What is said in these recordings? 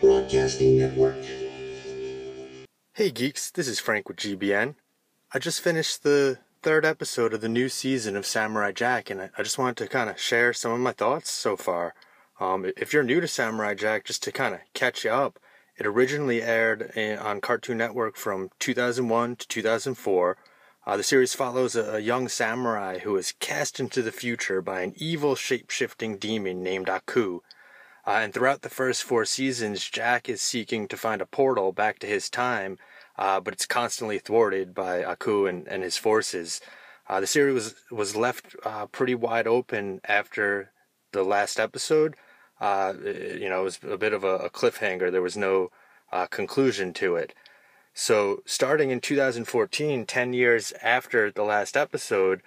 Broadcasting Network. Hey geeks, this is Frank with GBN. I just finished the third episode of the new season of Samurai Jack, and I just wanted to kind of share some of my thoughts so far. Um, if you're new to Samurai Jack, just to kind of catch you up, it originally aired in, on Cartoon Network from 2001 to 2004. Uh, the series follows a, a young samurai who is cast into the future by an evil shape-shifting demon named Aku. Uh, and throughout the first four seasons, Jack is seeking to find a portal back to his time, uh, but it's constantly thwarted by Aku and, and his forces. Uh, the series was, was left uh, pretty wide open after the last episode. Uh, it- you know, it was a bit of a, a cliffhanger. There was no uh, conclusion to it. So, starting in 2014, 10 years after the last episode,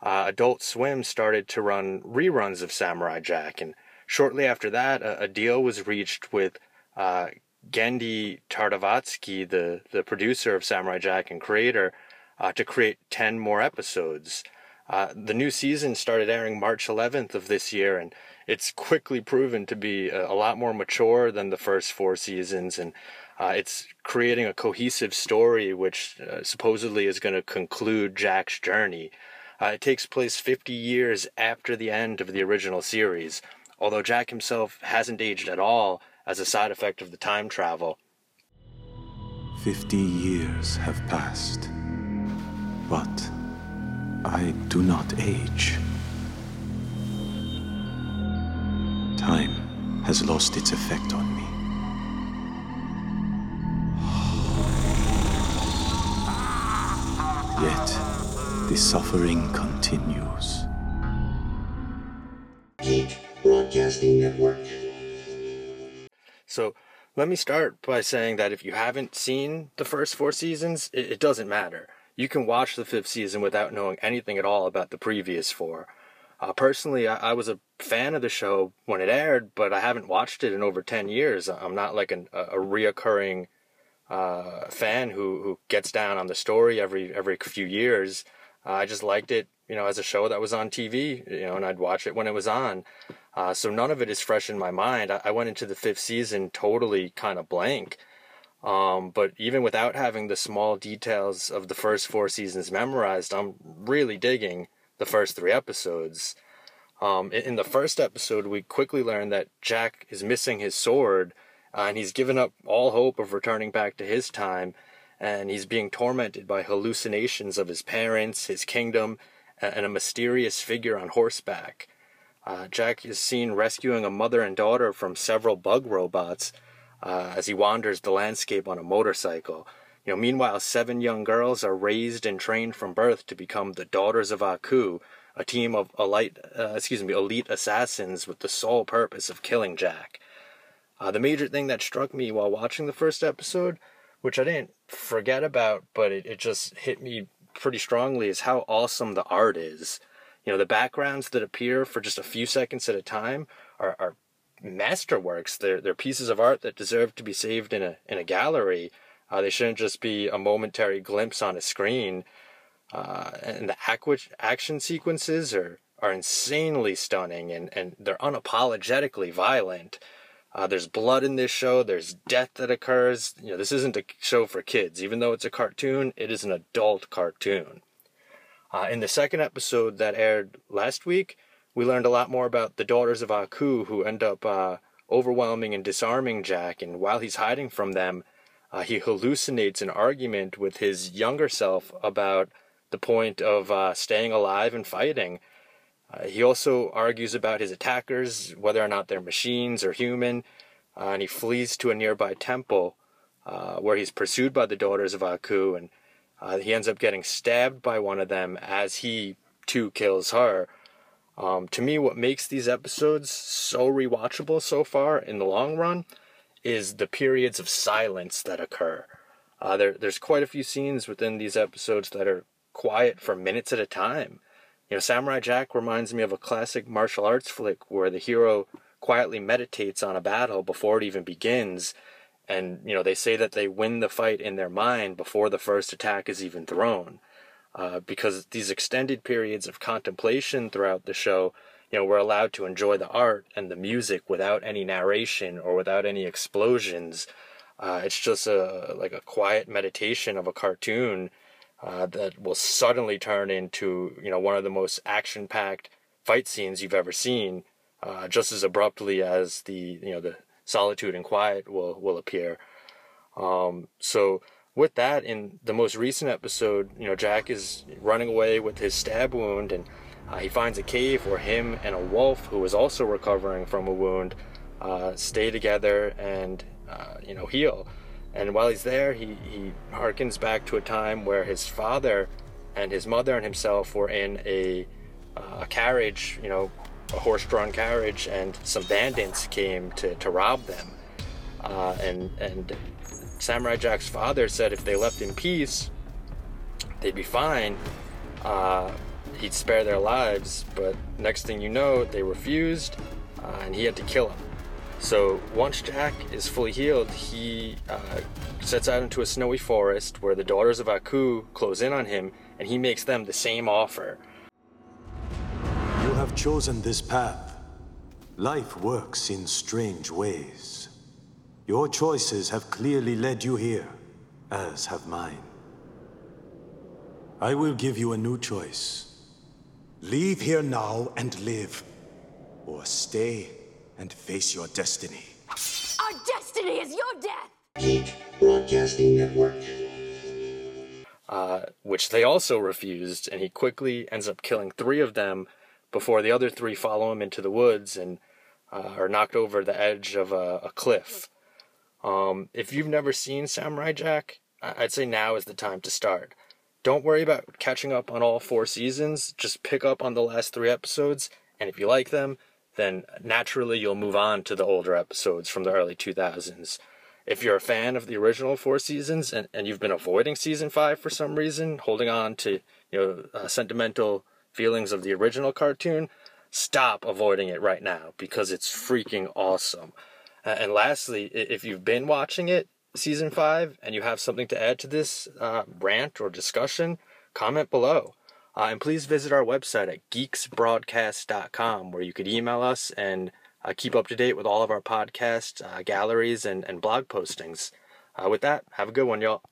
Adult Swim started to run reruns of Samurai Jack. And shortly after that, a, a deal was reached with uh, Genndy Tartakovsky, the, the producer of Samurai Jack and creator, uh, to create 10 more episodes. Uh, the new season started airing March 11th of this year, and it's quickly proven to be a, a lot more mature than the first four seasons. And uh, it's creating a cohesive story, which uh, supposedly is going to conclude Jack's journey. Uh, it takes place 50 years after the end of the original series, although Jack himself hasn't aged at all as a side effect of the time travel. Fifty years have passed, but I do not age. Time has lost its effect on me. Yet, the suffering continues. Broadcasting Network. So let me start by saying that if you haven't seen the first four seasons, it, it doesn't matter. You can watch the fifth season without knowing anything at all about the previous four. Uh, personally, I, I was a fan of the show when it aired, but I haven't watched it in over 10 years. I'm not like an, a, a reoccurring uh, fan who, who gets down on the story every every few years. Uh, I just liked it, you know, as a show that was on TV, you know, and I'd watch it when it was on. Uh, so none of it is fresh in my mind. I, I went into the fifth season totally kind of blank. Um, but even without having the small details of the first four seasons memorized, I'm really digging the first three episodes. Um, in, in the first episode, we quickly learn that Jack is missing his sword, uh, and he's given up all hope of returning back to his time, and he's being tormented by hallucinations of his parents, his kingdom, and a mysterious figure on horseback. Uh, Jack is seen rescuing a mother and daughter from several bug robots uh, as he wanders the landscape on a motorcycle. You know, meanwhile, seven young girls are raised and trained from birth to become the daughters of Aku, a team of elite, uh, excuse me, elite assassins with the sole purpose of killing Jack. Uh, the major thing that struck me while watching the first episode, which I didn't forget about, but it, it just hit me pretty strongly, is how awesome the art is. You know, the backgrounds that appear for just a few seconds at a time are, are masterworks. They're, they're pieces of art that deserve to be saved in a, in a gallery. Uh, they shouldn't just be a momentary glimpse on a screen. Uh, and the aqua- action sequences are, are insanely stunning and, and they're unapologetically violent. Uh, there's blood in this show. There's death that occurs. You know, this isn't a show for kids. Even though it's a cartoon, it is an adult cartoon. Uh, in the second episode that aired last week, we learned a lot more about the daughters of Aku who end up uh, overwhelming and disarming Jack. And while he's hiding from them, uh, he hallucinates an argument with his younger self about the point of uh, staying alive and fighting. Uh, he also argues about his attackers, whether or not they're machines or human, uh, and he flees to a nearby temple where he's pursued by the daughters of Aku, and uh, he ends up getting stabbed by one of them as he too kills her. Um, to me, what makes these episodes so rewatchable so far in the long run is the periods of silence that occur. Uh, there, there's quite a few scenes within these episodes that are quiet for minutes at a time. You know, Samurai Jack reminds me of a classic martial arts flick where the hero quietly meditates on a battle before it even begins. And, you know, they say that they win the fight in their mind before the first attack is even thrown. Uh, because these extended periods of contemplation throughout the show you know we're allowed to enjoy the art and the music without any narration or without any explosions. Uh, it's just a like a quiet meditation of a cartoon uh, that will suddenly turn into you know one of the most action-packed fight scenes you've ever seen, uh, just as abruptly as the you know the solitude and quiet will will appear. Um, so with that, in the most recent episode, you know Jack is running away with his stab wound, and uh, he finds a cave where him and a wolf, who is also recovering from a wound, uh, stay together and uh, you know heal. And while he's there, he, he harkens back to a time where his father and his mother and himself were in a, uh, a carriage, you know, a horse-drawn carriage, and some bandits came to, to rob them. Uh, and and Samurai Jack's father said if they left in peace, they'd be fine. Uh, he'd spare their lives. But next thing you know, they refused, uh, and he had to kill him. So once Jack is fully healed, he uh, sets out into a snowy forest where the daughters of Aku close in on him, and he makes them the same offer. You have chosen this path. Life works in strange ways. Your choices have clearly led you here, as have mine. I will give you a new choice. Leave here now and live, or stay and face your destiny. Our destiny is your death! Geek Broadcasting Network. uh, which they also refused, and he quickly ends up killing three of them before the other three follow him into the woods and uh, are knocked over the edge of a, a cliff. Um, if you've never seen Samurai Jack, I'd say now is the time to start. Don't worry about catching up on all four seasons, just pick up on the last three episodes, and if you like them, then naturally you'll move on to the older episodes from the early 2000s if you're a fan of the original four seasons and, and you've been avoiding season five for some reason, holding on to you know uh, sentimental feelings of the original cartoon, stop avoiding it right now because it's freaking awesome. Uh, and lastly, if you've been watching it season five and you have something to add to this uh, rant or discussion, comment below. Uh, and please visit our website at geeksbroadcast.com where you could email us and uh, keep up to date with all of our podcast uh, galleries and, and blog postings. Uh, with that, have a good one, y'all.